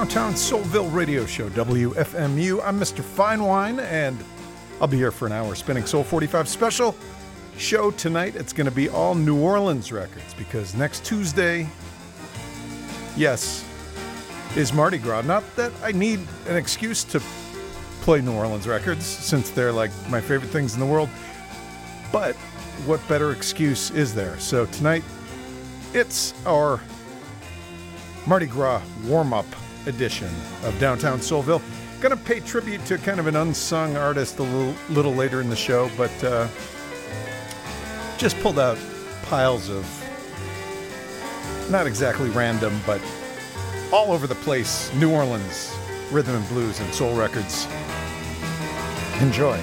Downtown Soulville Radio Show, WFMU. I'm Mr. Fine Wine, and I'll be here for an hour spinning Soul 45 special show tonight. It's going to be all New Orleans records because next Tuesday, yes, is Mardi Gras. Not that I need an excuse to play New Orleans records since they're like my favorite things in the world, but what better excuse is there? So tonight, it's our Mardi Gras warm up edition of Downtown Soulville. Going to pay tribute to kind of an unsung artist a little, little later in the show, but uh, just pulled out piles of not exactly random, but all over the place New Orleans rhythm and blues and soul records. Enjoy.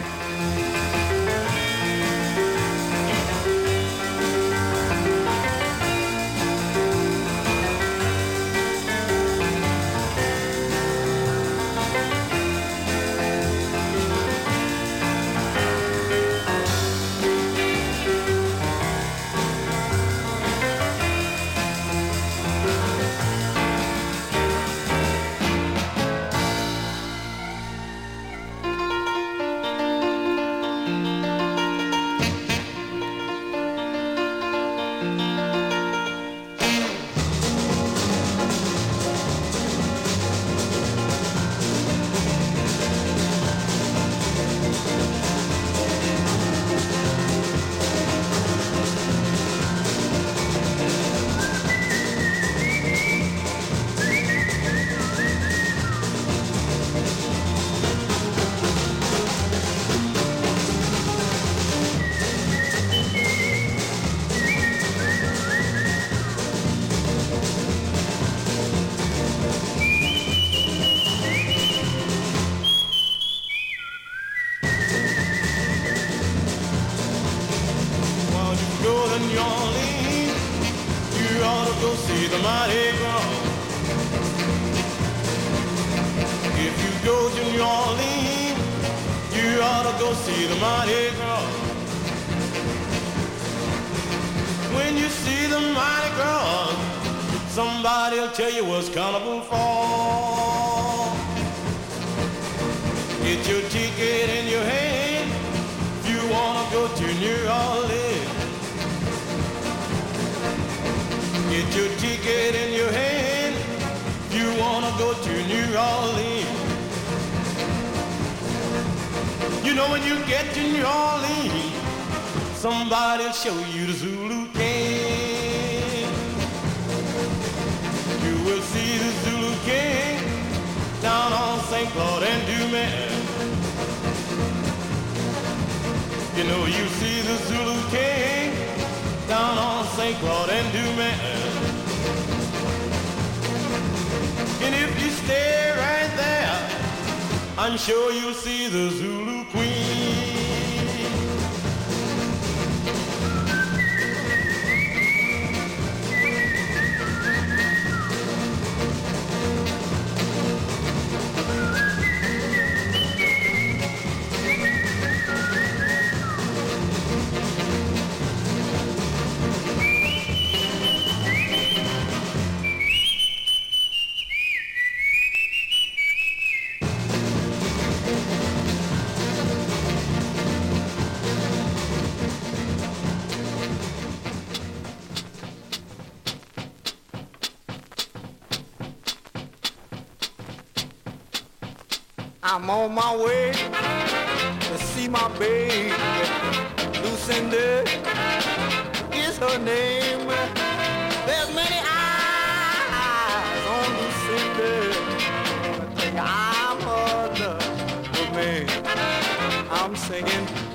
you get to New Orleans, somebody'll show you the Zulu King. You will see the Zulu King down on St. Claude and Dumas. You know you see the Zulu King down on St. Claude and Dumas. And if you stay I'm on my way to see my baby. Lucinda is her name. There's many eyes on Lucinda. I'm her love man. I'm singing.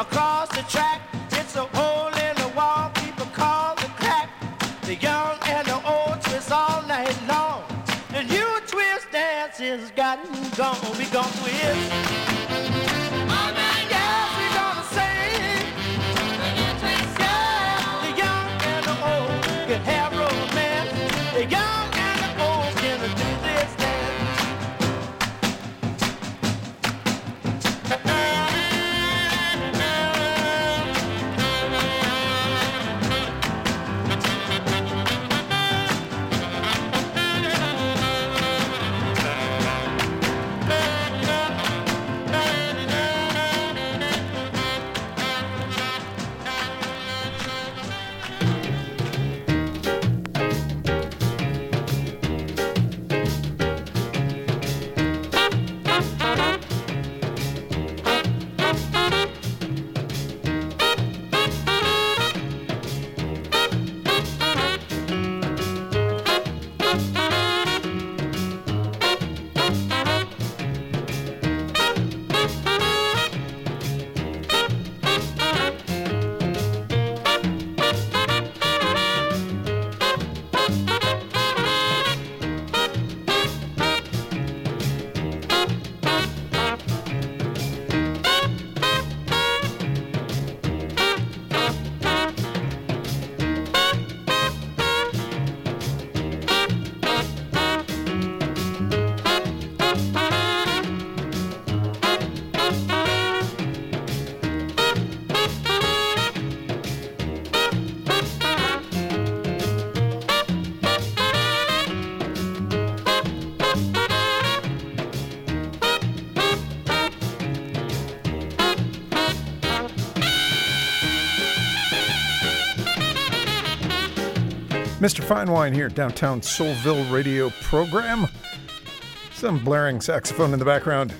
across the track. It's a hole in the wall, people call the crack. The young and the old twist all night long. The new twist dances got gotten gone. We gon' twist. Mr. Fine Wine here, downtown Soulville radio program. Some blaring saxophone in the background.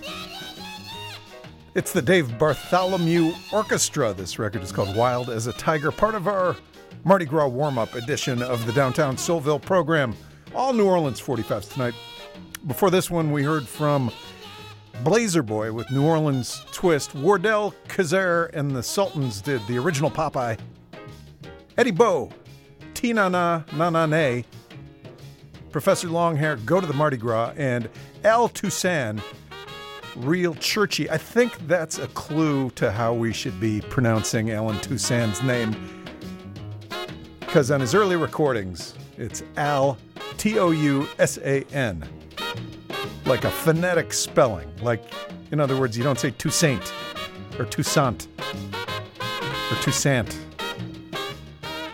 It's the Dave Bartholomew Orchestra. This record is called Wild as a Tiger, part of our Mardi Gras warm up edition of the downtown Soulville program. All New Orleans 45s tonight. Before this one, we heard from Blazer Boy with New Orleans Twist. Wardell Quezergue and the Sultans did the original Popeye. Eddie Bo, Tina Na Na Na Nay, Professor Longhair, Go to the Mardi Gras, and Al Toussaint, Real Churchy. I think that's a clue to how we should be pronouncing Allen Toussaint's name. Because on his early recordings, it's Al T O U S A N. Like a phonetic spelling. Like, in other words, you don't say Toussaint or Toussaint or Toussaint.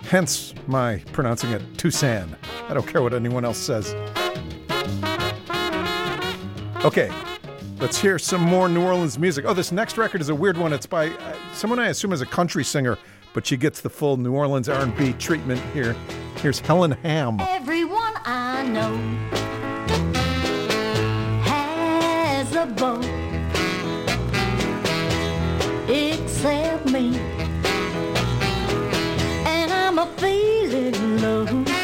Hence my pronouncing it Toussaint. I don't care what anyone else says. Okay, let's hear some more New Orleans music. Oh, this next record is a weird one. It's by uh, someone I assume is a country singer, but she gets the full New Orleans R&B treatment here. Here's Helen Hamm. Everyone I know has a boat except me. I'm a feeling low.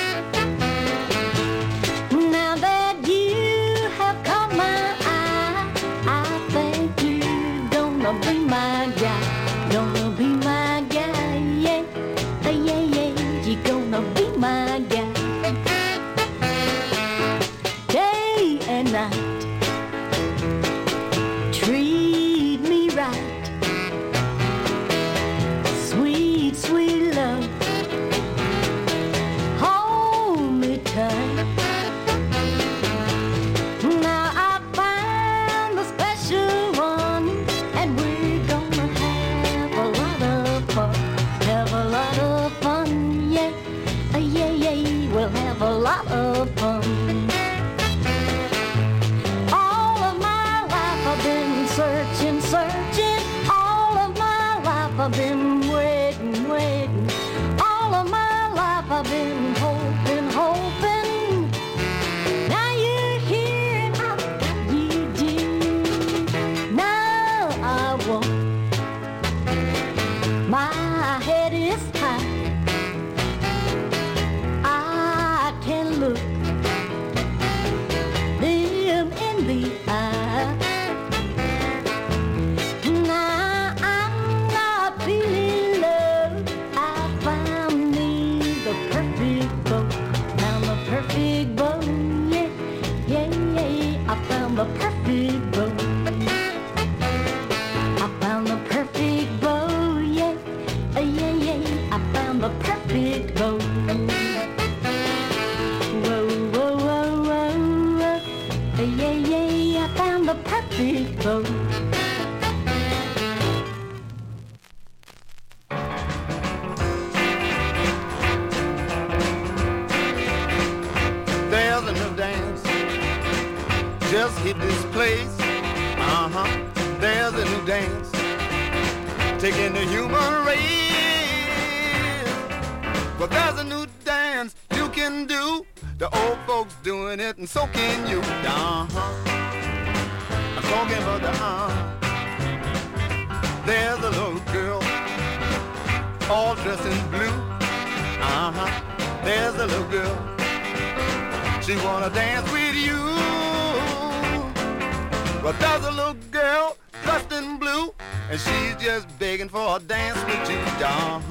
And she's just begging for a dance with you. Uh-huh.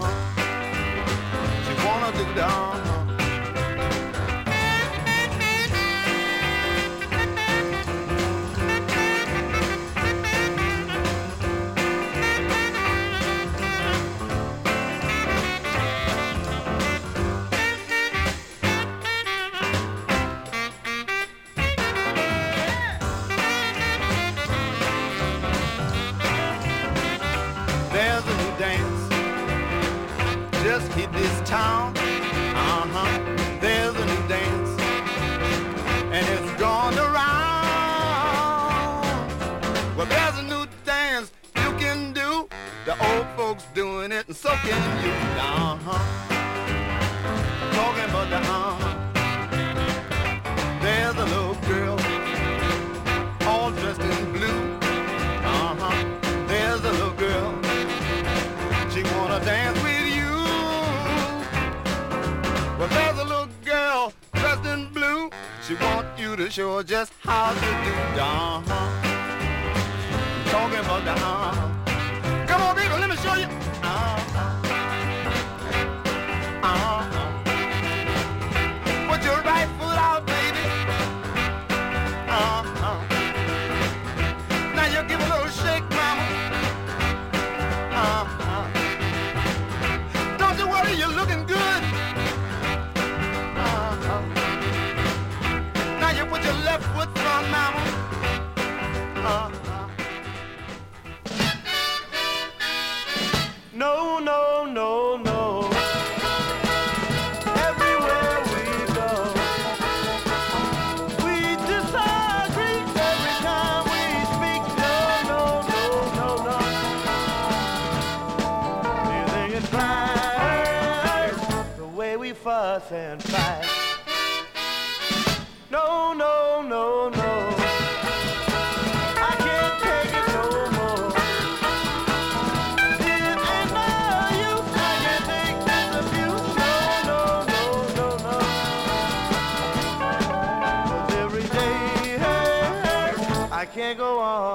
She wanna do the hit this town. Uh-huh. There's a new dance. And it's gone around. Well, there's a new dance you can do. The old folks doing it, and so can you. Uh-huh. Talking about the uh-huh. There's a new But there's a little girl dressed in blue. She wants you to show her just how to do. Down. Talking about down.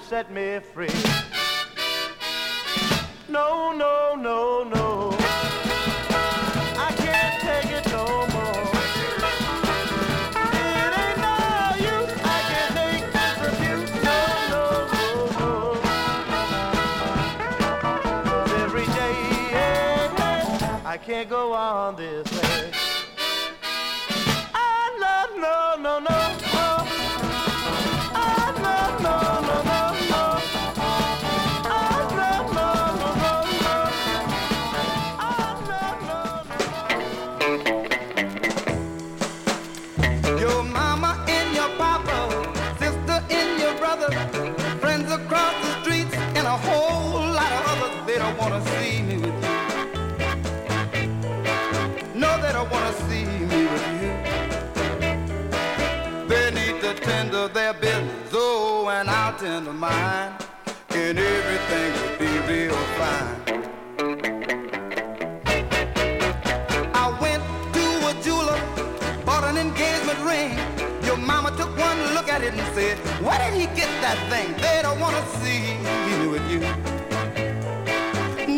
set me free. No, no, no, no. I can't take it no more. It ain't no use. I can't take this. No, no, no, no! 'Cause every day, yeah, I can't go on this. tend to their business, oh, and I'll tend to mine, and everything will be real fine. I went to a jeweler, bought an engagement ring. Your mama took one look at it and said, Where did he get that thing? They don't wanna see me with you.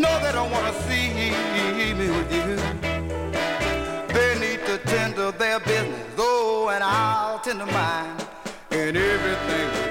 No, they don't wanna see me with you. They need to tend to their business, oh, and I'll tend to mine and everything.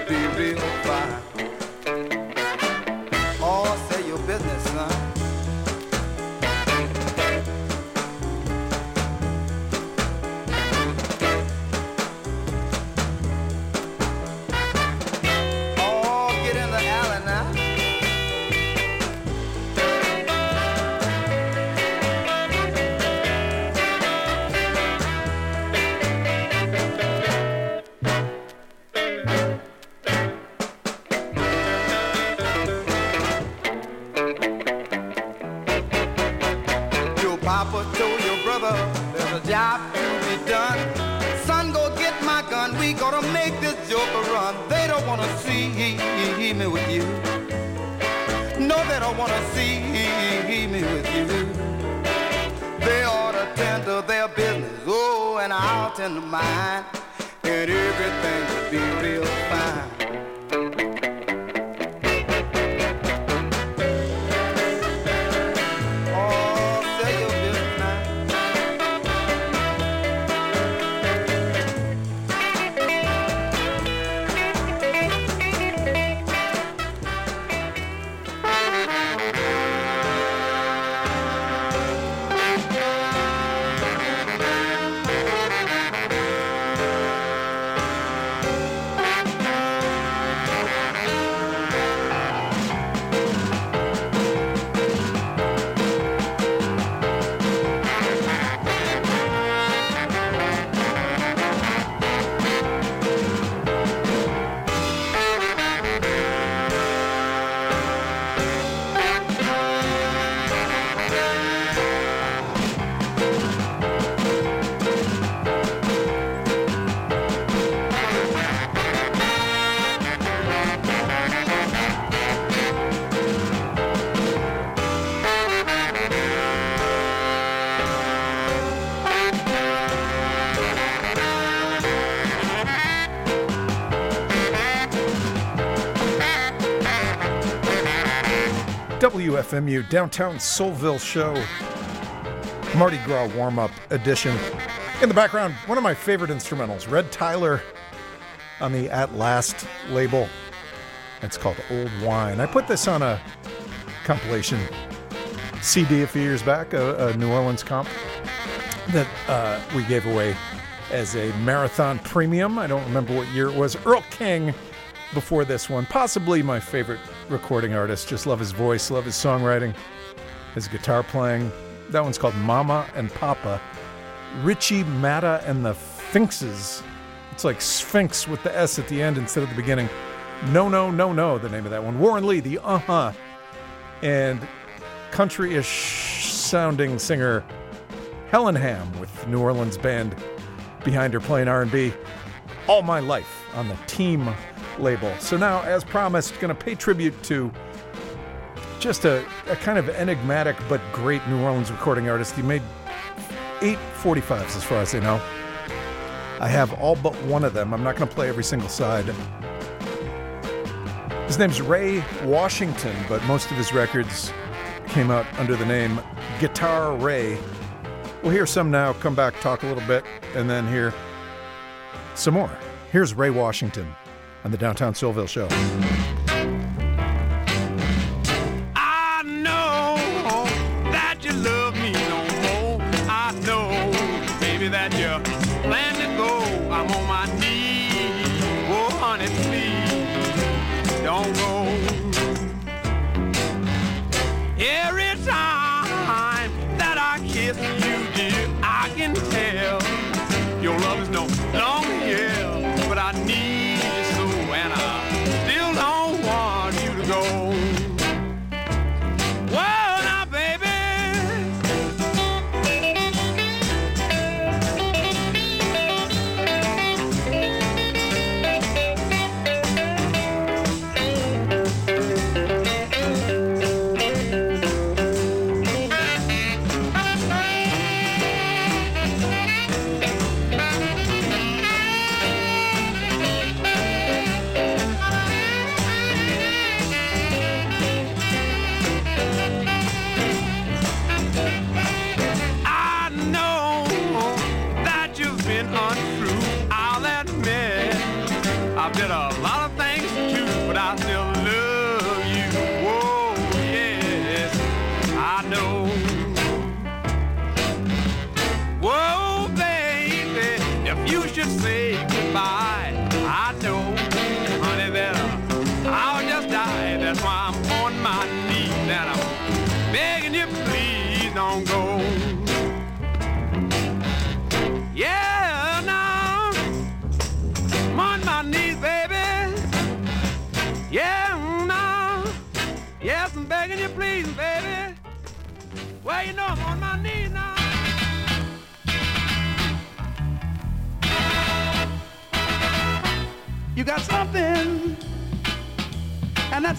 WFMU Downtown Soulville Show, Mardi Gras warm up edition. In the background, one of my favorite instrumentals, Red Tyler on the At Last label. It's called Olde Wine. I put this on a compilation CD a few years back, a, a New Orleans comp that uh, we gave away as a marathon premium. I don't remember what year it was. Earl King before this one, possibly my favorite recording artist. Just love his voice, love his songwriting, his guitar playing. That one's called Mama and Papa. Richie Matta and the Sphinxes. It's like Sphinx with the S at the end instead of the beginning. No, no, no, no, the name of that one. Warren Lee, the uh huh. And country ish sounding singer Helen Hamm with New Orleans band behind her playing R&B all my life on the Team label. So now, as promised, going to pay tribute to just a, a kind of enigmatic but great New Orleans recording artist. He made eight 45s as far as I know. I have all but one of them. I'm not going to play every single side. His name's Ray Washington, but most of his records came out under the name Guitar Ray. We'll hear some now, come back, talk a little bit, and then hear some more. Here's Ray Washington on the Downtown Soulville Show.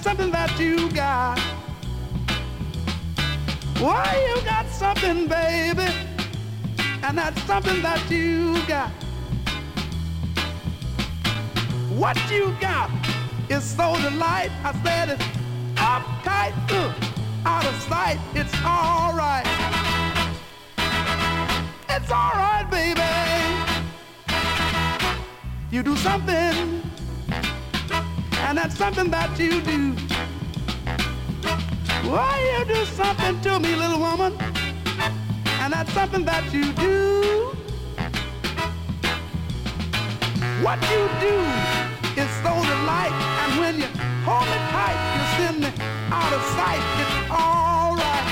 Something that you got. Why you got something, baby? and that's something that you got. What you got is so delight. I said it's uptight, uh, out of sight. It's all right. It's all right, baby. You do something, and that's something that you do. Why you do something to me, little woman? and that's something that you do. What you do is so delight, and when you hold me tight, you send me out of sight. It's all right.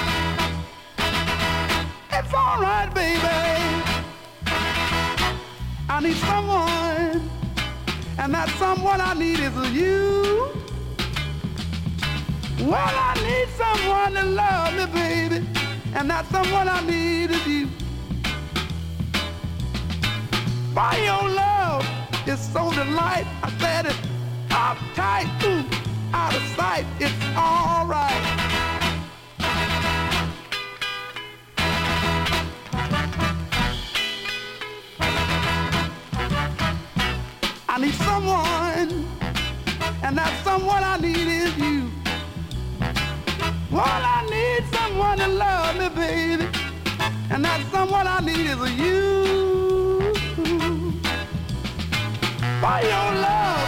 It's all right, baby. I need someone, and that someone I need is you. Well, I need someone to love me, baby and that's someone I need is you. By your love, it's so delight. I said it uptight, ooh, out of sight. It's all and that someone I need is you. Well, I need someone to love me, baby. And that someone I need is you. For your love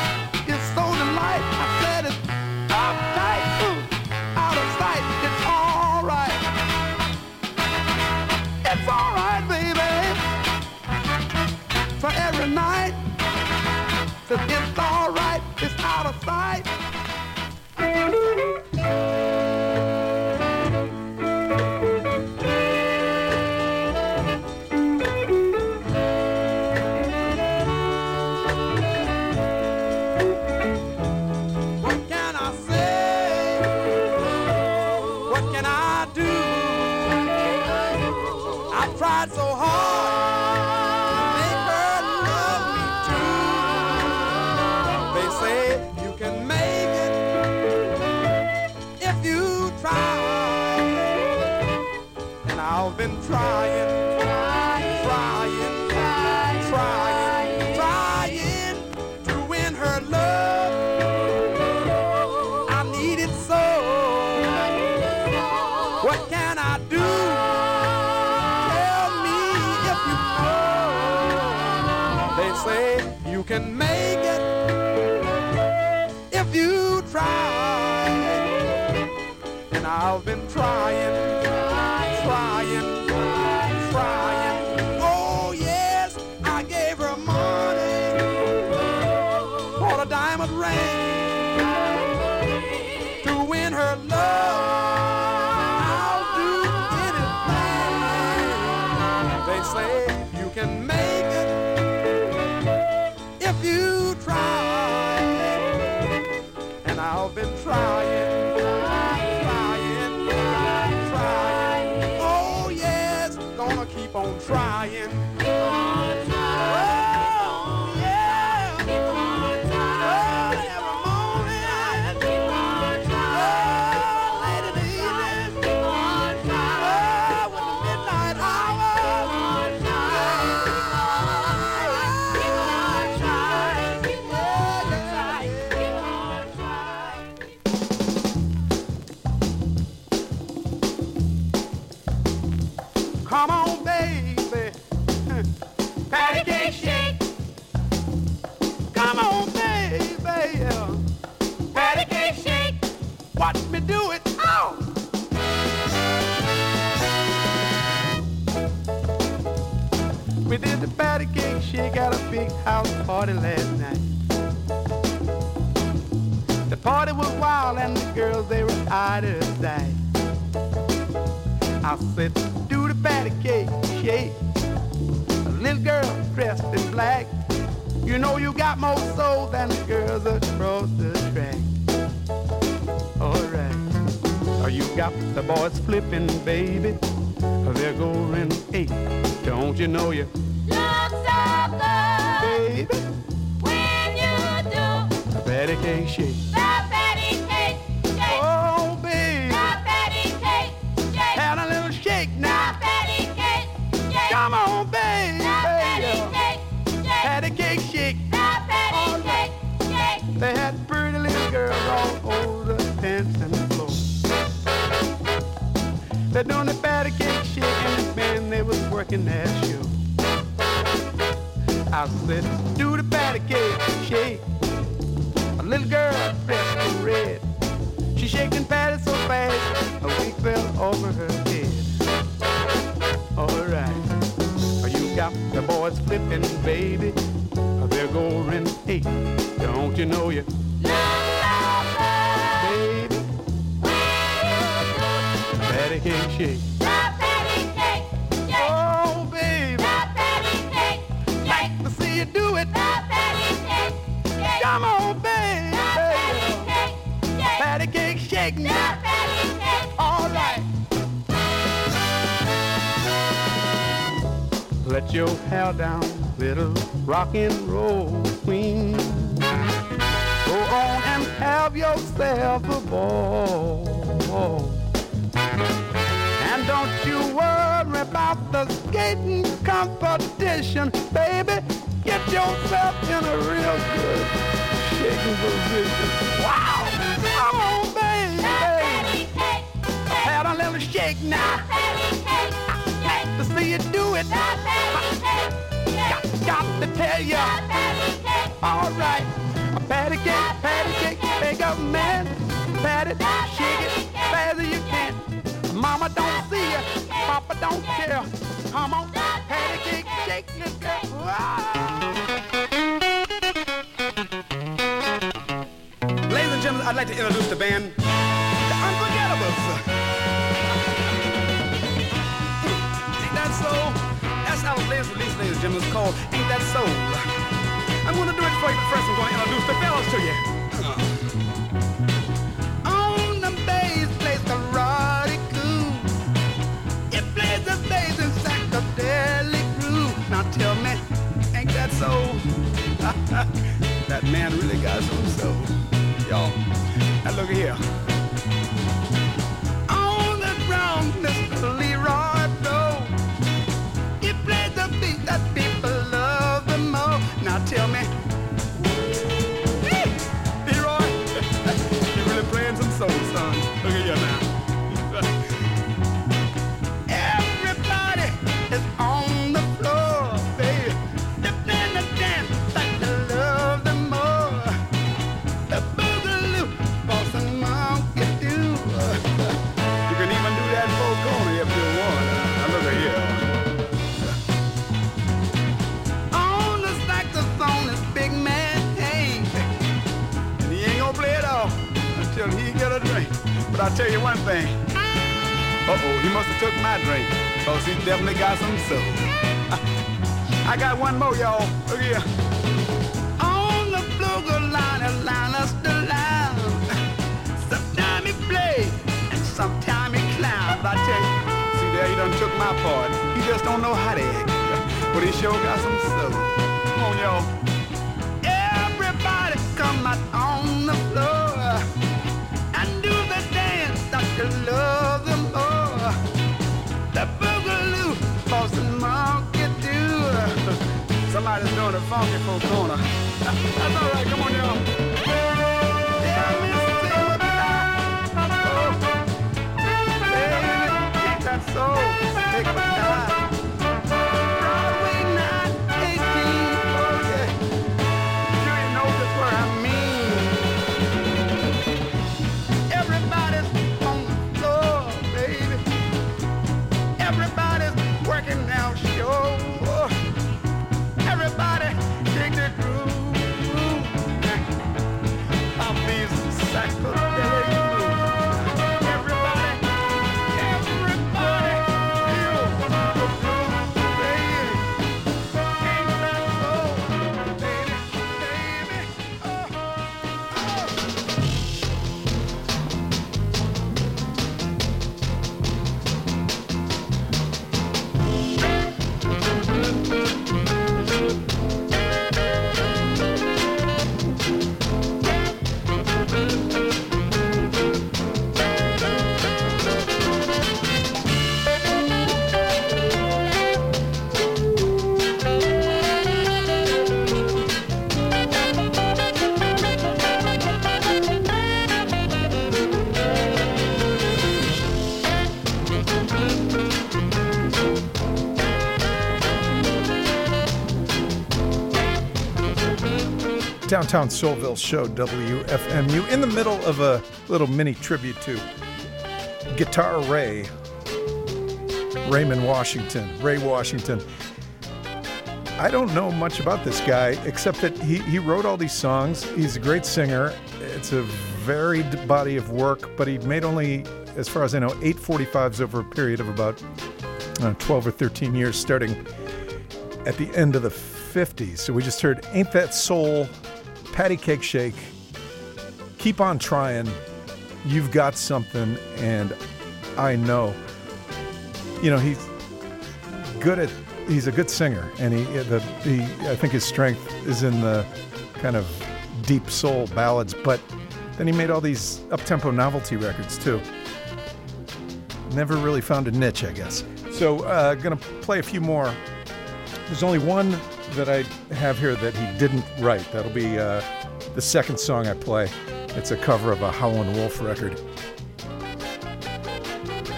trying, We did the patty cake shake at a big house party last night. The party was wild and the girls they were out of sight. I said, do the patty cake shake. A little girl dressed in black. You know you got more soul than the girls across the track. Alright. Oh, you got the boys flipping, baby. They're going eight. Don't you know you, Look so good baby? when you do cake shake. They're doing the cake shake and the band they was working their show. I said, do the cake shake. A little girl dressed in red. She shaking patty so fast, a wig fell over her head. Alright, you got the boys flipping, baby. They're going eight. Don't you know you, Patty cake shake. The patty cake shake. Oh, baby, The patty cake shake. to see you do it. The patty cake shake. Come on, The baby. patty cake shake. Patty cake shake The patty cake All right. Let your hair down, little rock and roll queen. Go on and have yourself a ball. And don't you worry about the skating competition, baby. Get yourself in a real good shaking position. Wow! Come on, baby. The patty cake shake now. Got to see you do it. Got, got to tell you. All right. Patty cake, patty cake, big up man. Patty, shake it don't care. Come on, patty cake, shake it, girl. Ah. Ladies and gentlemen, I'd like to introduce the band, the Unforgettables. Ain't that so? That's our latest release, ladies and gentlemen. It's called Ain't That So? I'm gonna do it for you, but first I'm gonna introduce the fellas to you. Tell me, ain't that so? that man really got some soul. Y'all, now look here. But I'll tell you one thing. Uh-oh, he must have took my drink. Cause he definitely got some soul. I got one more, y'all. Look here. On the flugel line, a line us the line. Sometime he play, and sometime he clown. But I tell you, see there, he done took my part. He just don't know how to act. But he sure got some soul. Come on, y'all. Everybody come out on the floor you love them more. The boogaloo, boss and monkey do. Somebody's doing a funky four corner. That's all right. Come on, y'all. Yeah, me Downtown Soulville Show, WFMU, in the middle of a little mini tribute to Guitar Ray, Raymond Washington, Ray Washington. I don't know much about this guy except that he, he wrote all these songs. He's a great singer. It's a varied body of work, but he made only, as far as I know, 845s over a period of about uh, 12 or 13 years, starting at the end of the 50s. So we just heard Ain't That Soul, Patty Cake Shake, Keep On Trying, You've Got Something, and I Know. You know, he's good at, he's a good singer, and he, the, he, I think his strength is in the kind of deep soul ballads, but then he made all these up-tempo novelty records too. Never really found a niche, I guess. So, uh, gonna play a few more. There's only one that I have here that he didn't write. That'll be uh, the second song I play. It's a cover of a Howlin' Wolf record.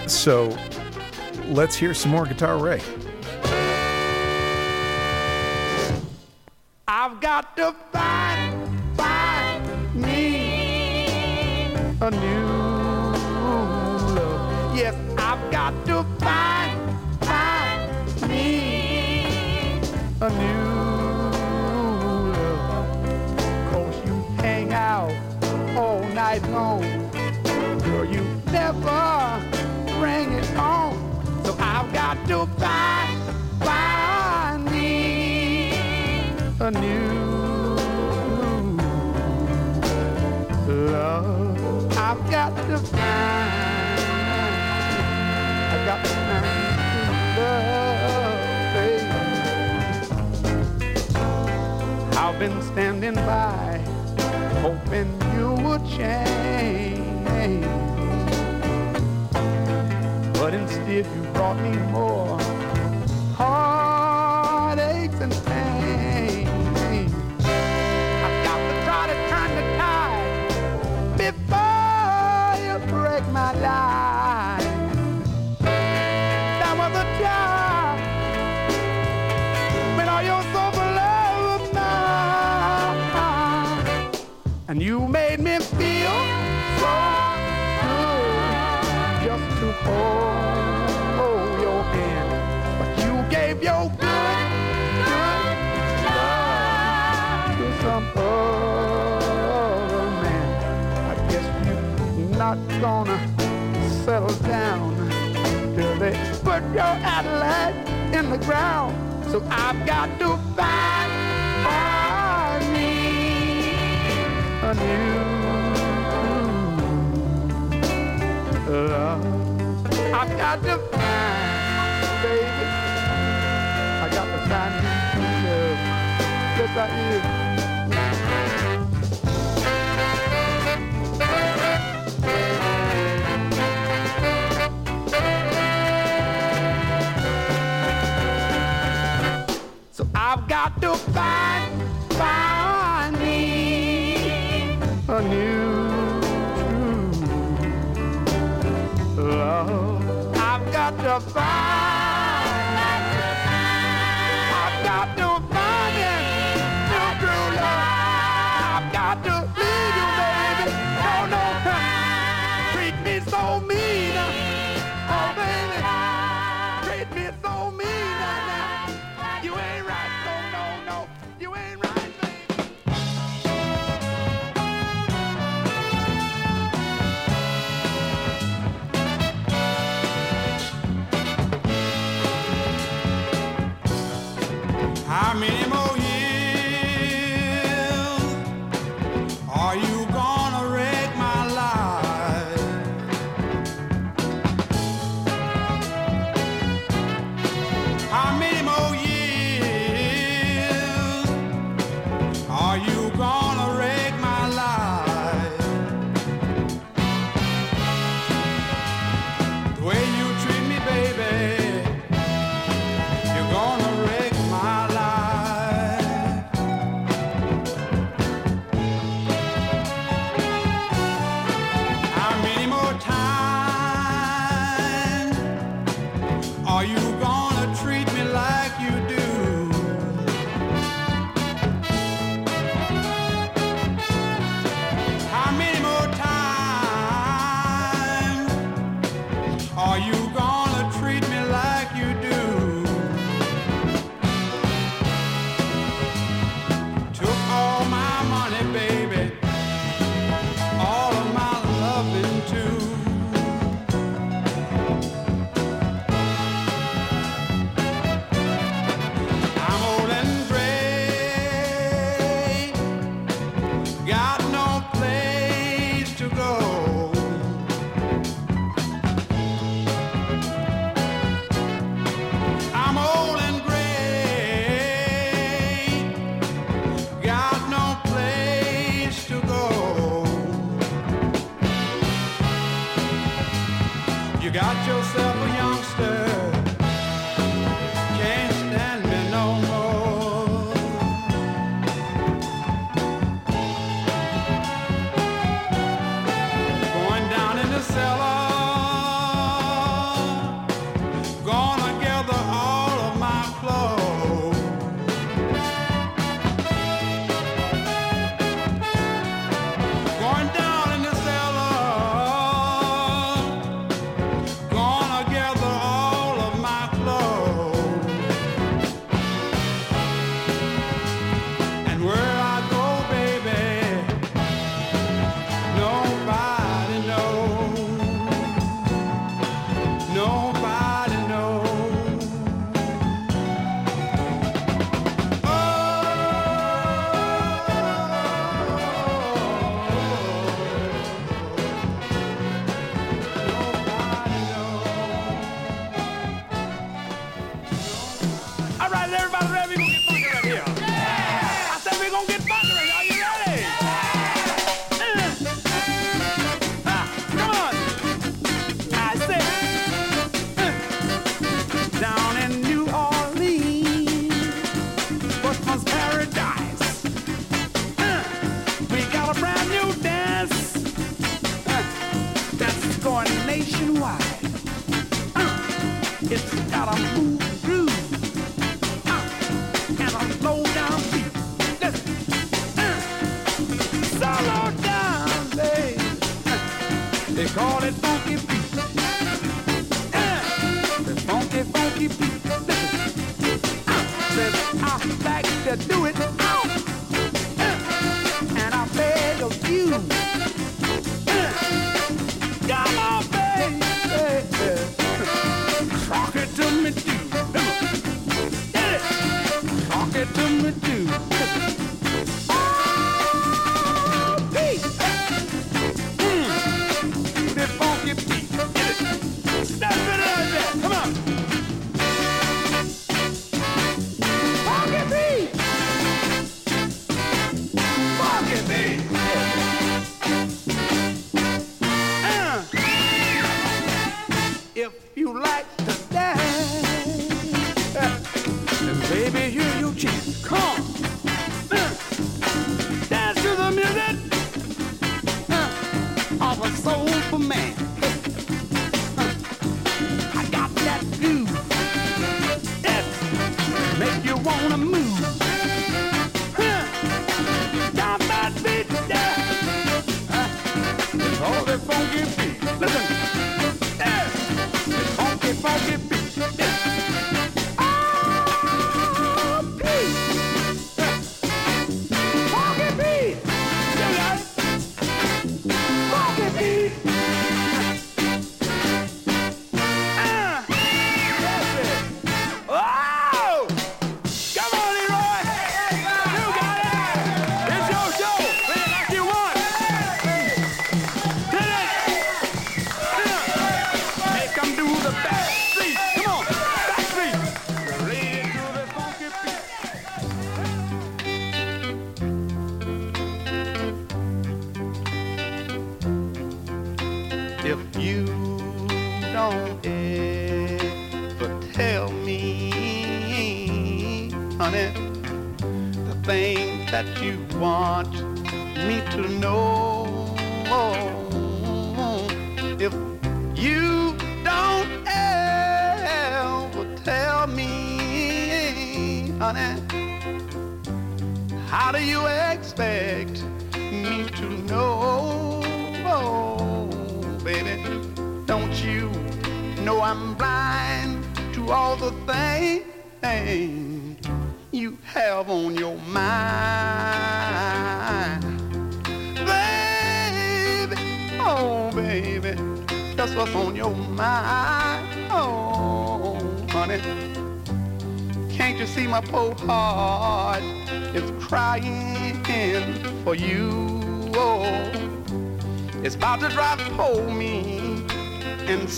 So let's hear some more Guitar Ray. I've got to find, find me a new love. Yes, I've got to find, find me a new night long. Girl, you never bring it home. So I've got to find, find me a new love. I've got to find, I've got to find love, baby. I've been standing by, hoping would change. But instead you brought me more your Adelaide in the ground. So I've got to find, find me a new love. I've got to find, baby. I got to find me a you love. Yes, I Find, find me a new true love. I've got to find,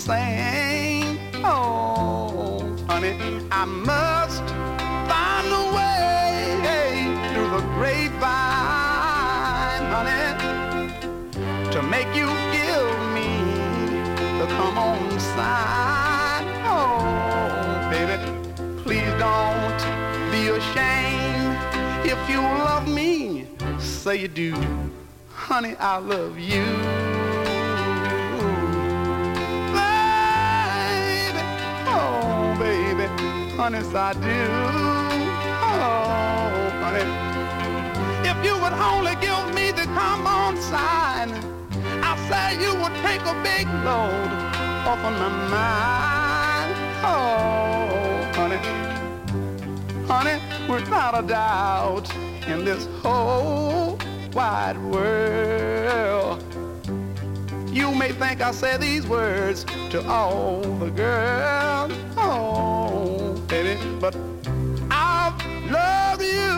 Oh, honey, I must find a way through the grapevine, honey, to make you give me the come on sign. Oh, baby, please don't be ashamed if you love me. Say you do, honey, I love you. Honey, I do. Oh, honey, if you would only give me the come on sign, I say you would take a big load off of my mind. Oh, honey, honey, without a doubt, in this whole wide world. You may think I say these words to all the girls, oh, but I've loved you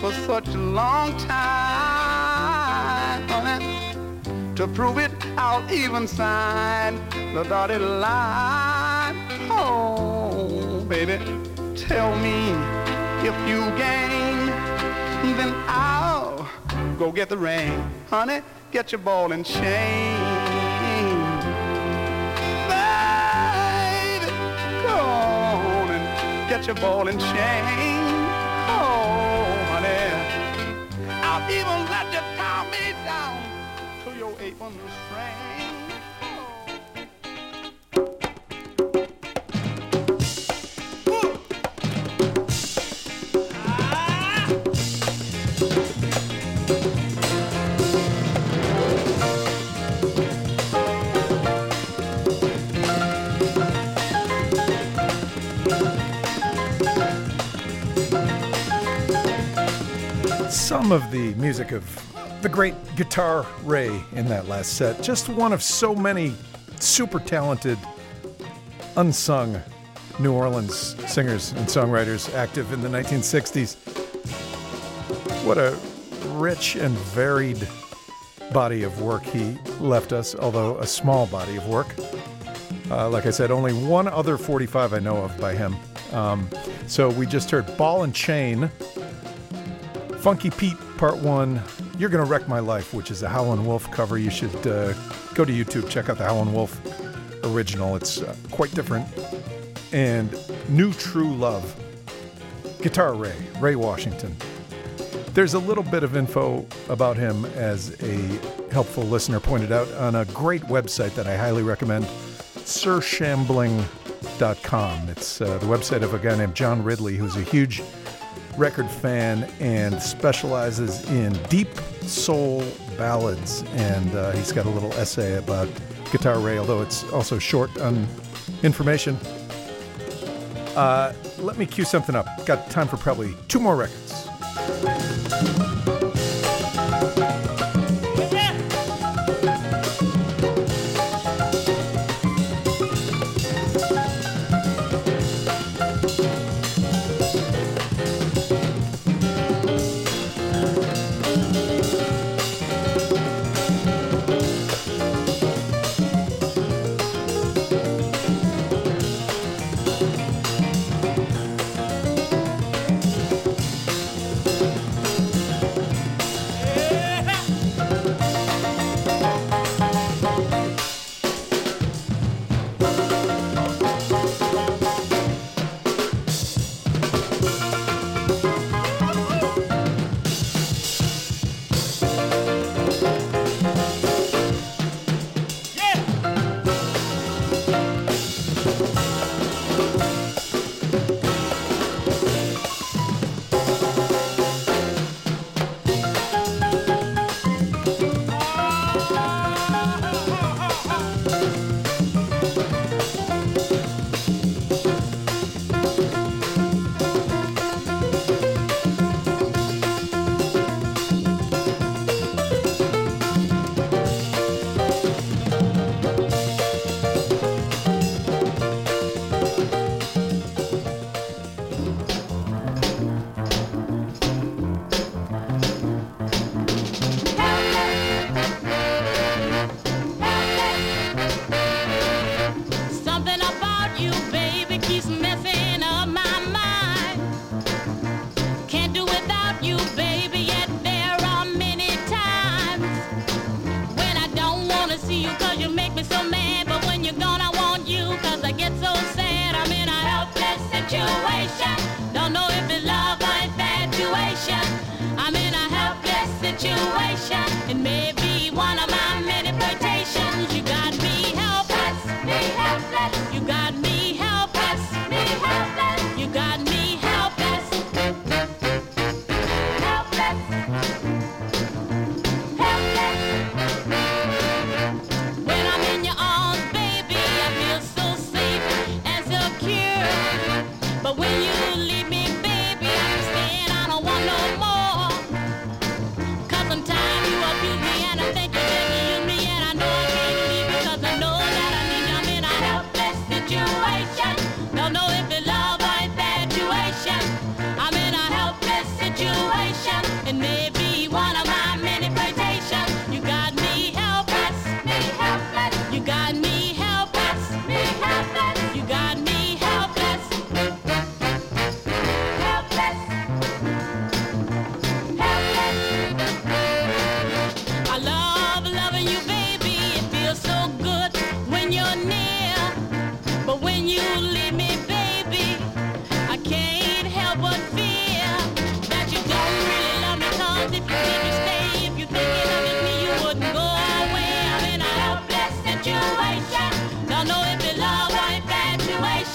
for such a long time, honey. To prove it, I'll even sign the dotted line. Oh, baby, tell me if you gain, then I'll go get the ring, honey. Get your ball and chain. Get your ball and chain. Oh, honey, I'll even let you tie me down to your apron string. Some of the music of the great Guitar Ray in that last set. Just one of so many super talented, unsung New Orleans singers and songwriters active in the 1960s. What a rich and varied body of work he left us, although a small body of work. Uh, like I said, only one other 45 I know of by him. Um, so we just heard Ball and Chain, Funky Pete Part 1, You're Gonna Wreck My Life, which is a Howlin' Wolf cover. You should uh, go to YouTube, check out the Howlin' Wolf original. It's uh, quite different. And New True Love, Guitar Ray, Ray Washington. There's a little bit of info about him, as a helpful listener pointed out, on a great website that I highly recommend, sirshambling.com. It's uh, the website of a guy named John Ridley, who's a huge record fan and specializes in deep soul ballads. And uh, he's got a little essay about Guitar Ray, although it's also short on information. Uh, let me cue something up. Got time for probably two more records.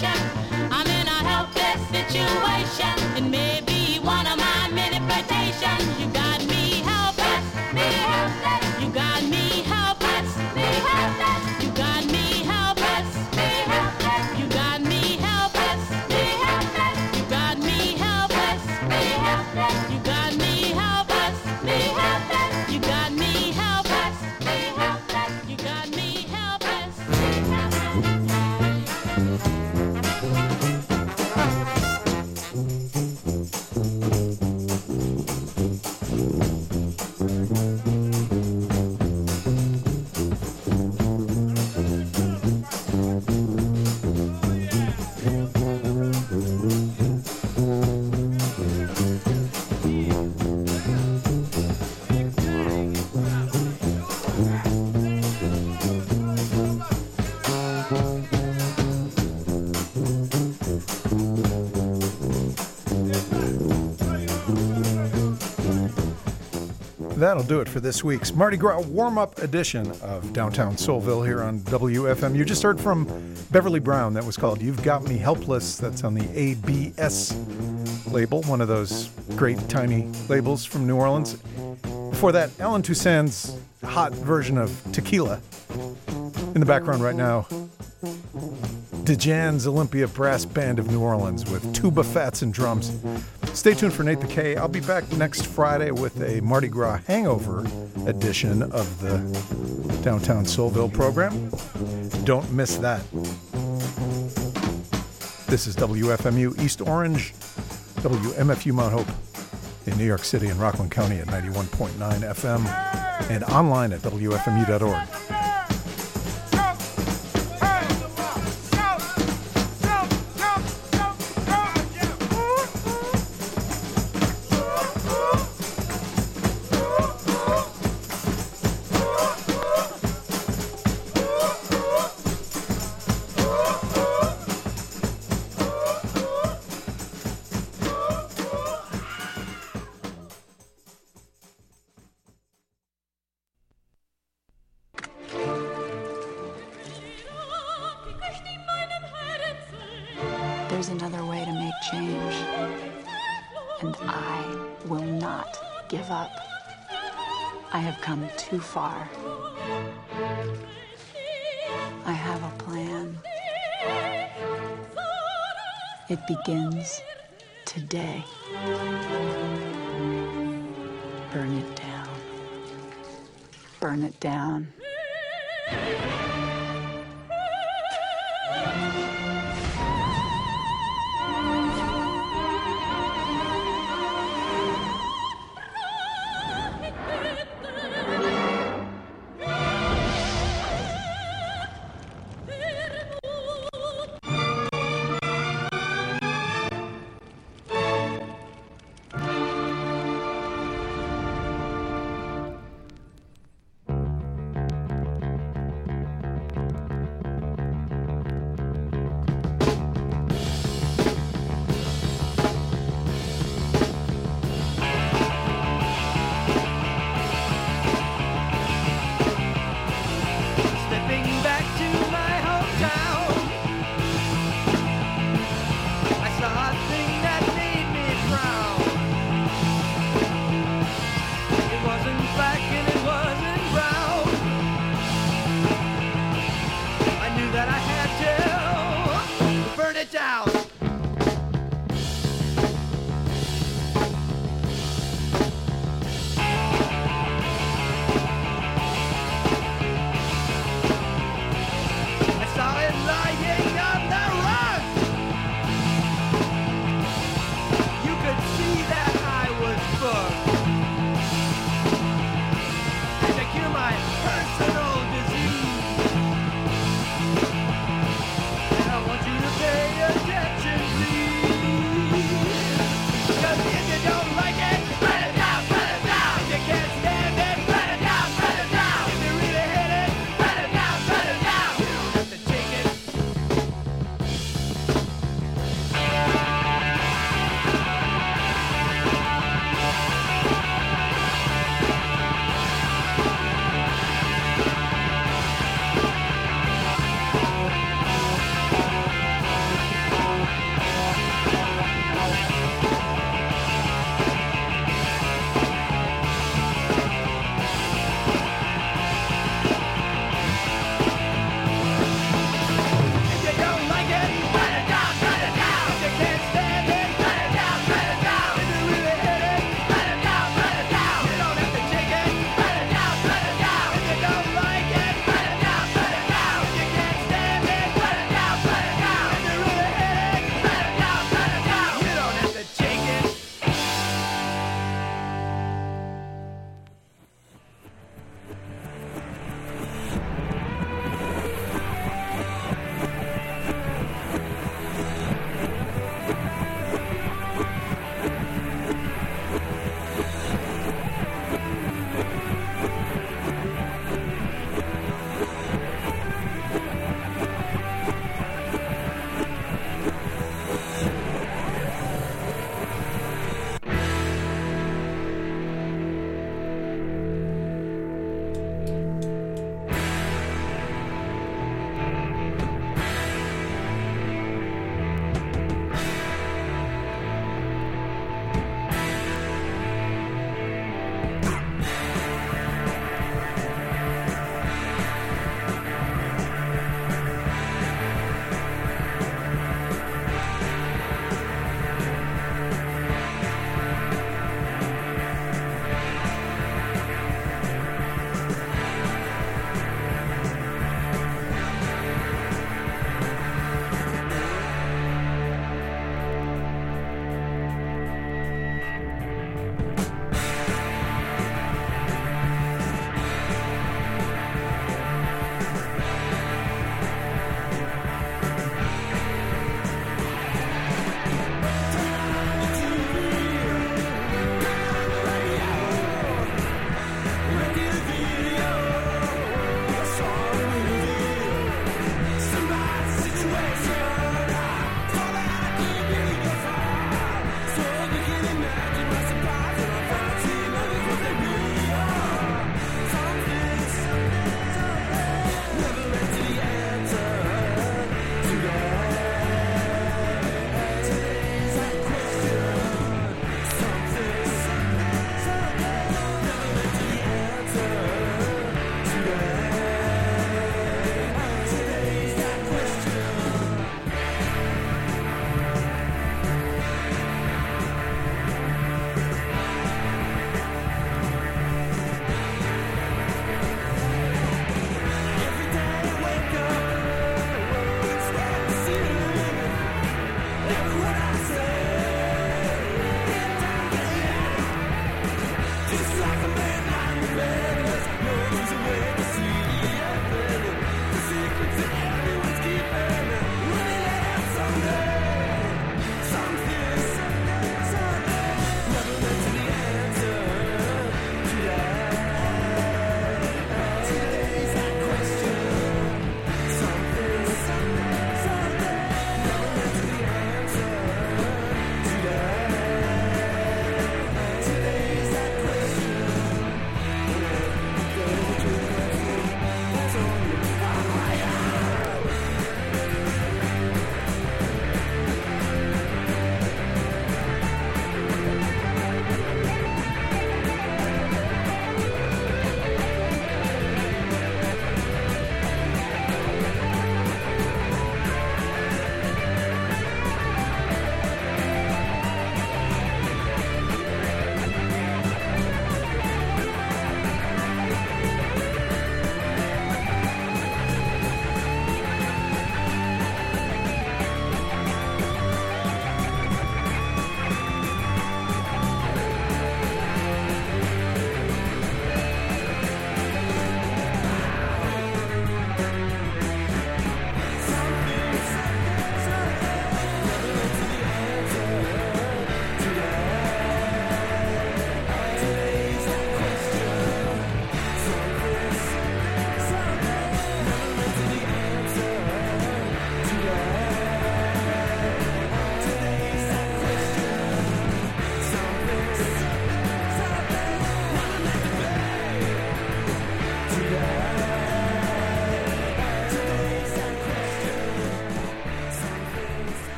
situation. I'm in a helpless situation. That'll do it for this week's Mardi Gras warm up edition of Downtown Soulville here on WFM. You just heard from Beverly Brown. That was called You've Got Me Helpless. That's on the ABS label, one of those great tiny labels from New Orleans. Before that, Allen Toussaint's hot version of Tequila. In the background right now, DeJan's Olympia Brass Band of New Orleans with tuba fats and drums. Stay tuned for Nate the K. I'll be back next Friday with a Mardi Gras hangover edition of the Downtown Soulville program. Don't miss that. This is WFMU East Orange, WMFU Mount Hope in New York City and Rockland County at 91.9 FM and online at WFMU.org. too far. I have a plan. It begins today. Burn it down. Burn it down.